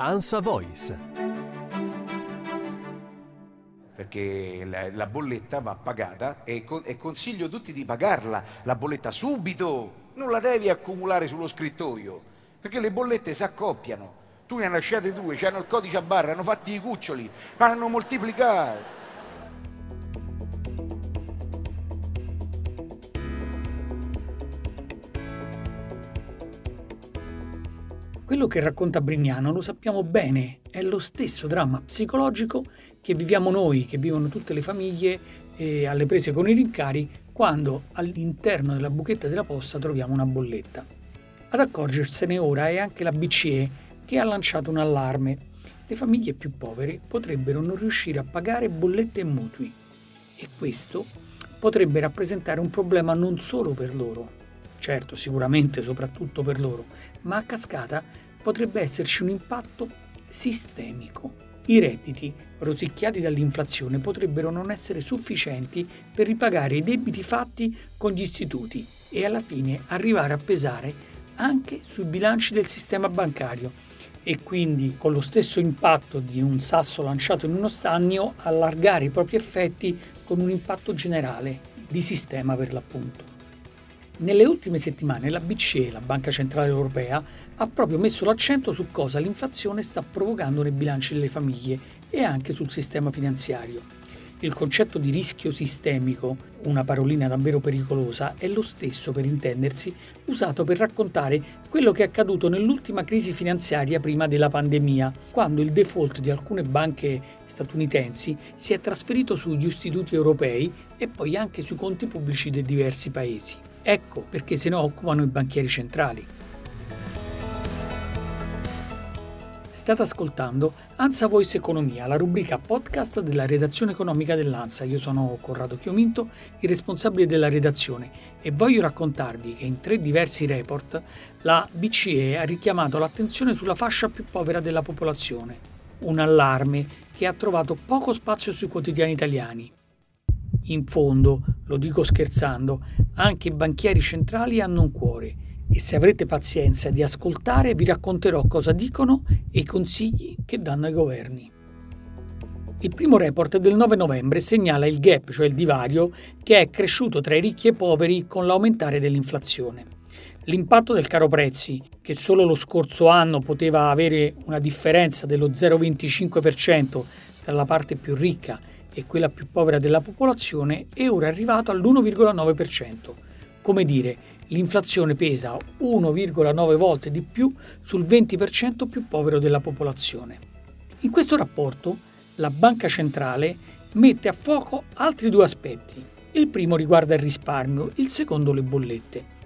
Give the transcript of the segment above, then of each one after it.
Ansa Voice. Perché la, la bolletta va pagata e, con- e consiglio tutti di pagarla, la bolletta subito, non la devi accumulare sullo scrittoio, perché le bollette si accoppiano. Tu ne hai lasciate due, hanno il codice a barra, hanno fatti i cuccioli, ma hanno moltiplicato. Quello che racconta Brignano lo sappiamo bene, è lo stesso dramma psicologico che viviamo noi, che vivono tutte le famiglie eh, alle prese con i rincari quando all'interno della buchetta della posta troviamo una bolletta. Ad accorgersene ora è anche la BCE che ha lanciato un allarme. Le famiglie più povere potrebbero non riuscire a pagare bollette e mutui e questo potrebbe rappresentare un problema non solo per loro, certo sicuramente soprattutto per loro, ma a cascata potrebbe esserci un impatto sistemico. I redditi, rosicchiati dall'inflazione, potrebbero non essere sufficienti per ripagare i debiti fatti con gli istituti e alla fine arrivare a pesare anche sui bilanci del sistema bancario e quindi con lo stesso impatto di un sasso lanciato in uno stagno allargare i propri effetti con un impatto generale di sistema per l'appunto. Nelle ultime settimane la BCE, la Banca Centrale Europea, ha proprio messo l'accento su cosa l'inflazione sta provocando nei bilanci delle famiglie e anche sul sistema finanziario. Il concetto di rischio sistemico, una parolina davvero pericolosa, è lo stesso per intendersi usato per raccontare quello che è accaduto nell'ultima crisi finanziaria prima della pandemia, quando il default di alcune banche statunitensi si è trasferito sugli istituti europei e poi anche sui conti pubblici dei diversi paesi. Ecco perché se ne occupano i banchieri centrali. State ascoltando Ansa Voice Economia, la rubrica podcast della redazione economica dell'Ansa. Io sono Corrado Chiominto, il responsabile della redazione e voglio raccontarvi che in tre diversi report la BCE ha richiamato l'attenzione sulla fascia più povera della popolazione. Un allarme che ha trovato poco spazio sui quotidiani italiani. In fondo, lo dico scherzando, anche i banchieri centrali hanno un cuore e se avrete pazienza di ascoltare vi racconterò cosa dicono e i consigli che danno ai governi. Il primo report del 9 novembre segnala il gap, cioè il divario, che è cresciuto tra i ricchi e i poveri con l'aumentare dell'inflazione. L'impatto del caro prezzi, che solo lo scorso anno poteva avere una differenza dello 0,25% tra la parte più ricca e quella più povera della popolazione, è ora arrivato all'1,9%. Come dire, l'inflazione pesa 1,9 volte di più sul 20% più povero della popolazione. In questo rapporto la Banca Centrale mette a fuoco altri due aspetti. Il primo riguarda il risparmio, il secondo le bollette.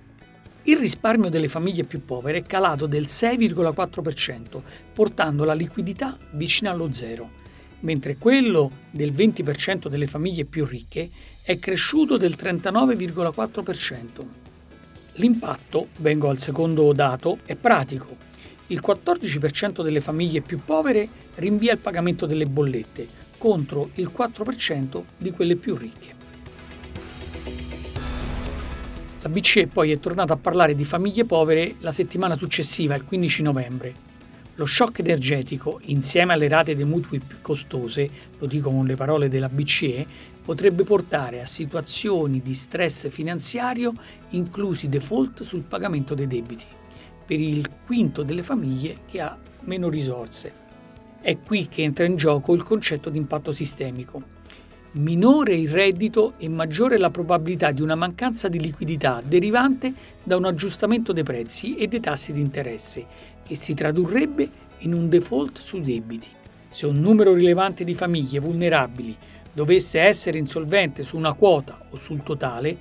Il risparmio delle famiglie più povere è calato del 6,4%, portando la liquidità vicina allo zero, mentre quello del 20% delle famiglie più ricche è cresciuto del 39,4%. L'impatto, vengo al secondo dato, è pratico. Il 14% delle famiglie più povere rinvia il pagamento delle bollette, contro il 4% di quelle più ricche. La BCE poi è tornata a parlare di famiglie povere la settimana successiva, il 15 novembre. Lo shock energetico, insieme alle rate dei mutui più costose, lo dico con le parole della BCE, potrebbe portare a situazioni di stress finanziario, inclusi default sul pagamento dei debiti, per il quinto delle famiglie che ha meno risorse. È qui che entra in gioco il concetto di impatto sistemico. Minore il reddito e maggiore la probabilità di una mancanza di liquidità derivante da un aggiustamento dei prezzi e dei tassi di interesse, che si tradurrebbe in un default sui debiti. Se un numero rilevante di famiglie vulnerabili dovesse essere insolvente su una quota o sul totale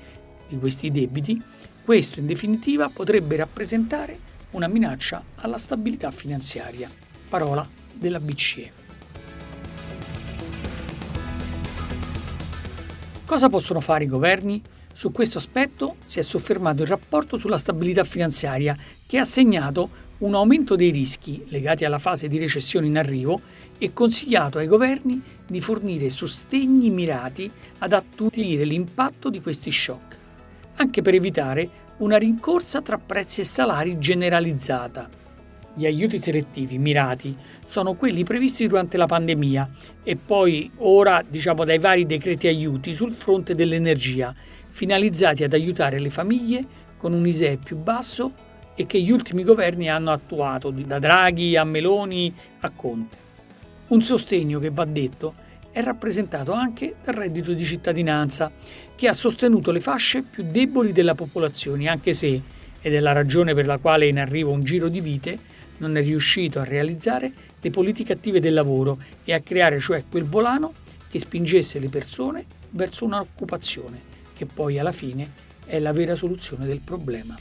di questi debiti, questo in definitiva potrebbe rappresentare una minaccia alla stabilità finanziaria. Parola della BCE. Cosa possono fare i governi? Su questo aspetto si è soffermato il rapporto sulla stabilità finanziaria che ha segnato un aumento dei rischi legati alla fase di recessione in arrivo e consigliato ai governi di fornire sostegni mirati ad attutire l'impatto di questi shock, anche per evitare una rincorsa tra prezzi e salari generalizzata. Gli aiuti selettivi mirati sono quelli previsti durante la pandemia e poi ora diciamo dai vari decreti aiuti sul fronte dell'energia, finalizzati ad aiutare le famiglie con un ISEE più basso e che gli ultimi governi hanno attuato, da Draghi a Meloni a Conte. Un sostegno che va detto è rappresentato anche dal reddito di cittadinanza, che ha sostenuto le fasce più deboli della popolazione, anche se, ed è la ragione per la quale in arrivo un giro di vite, non è riuscito a realizzare le politiche attive del lavoro e a creare cioè quel volano che spingesse le persone verso un'occupazione, che poi alla fine è la vera soluzione del problema.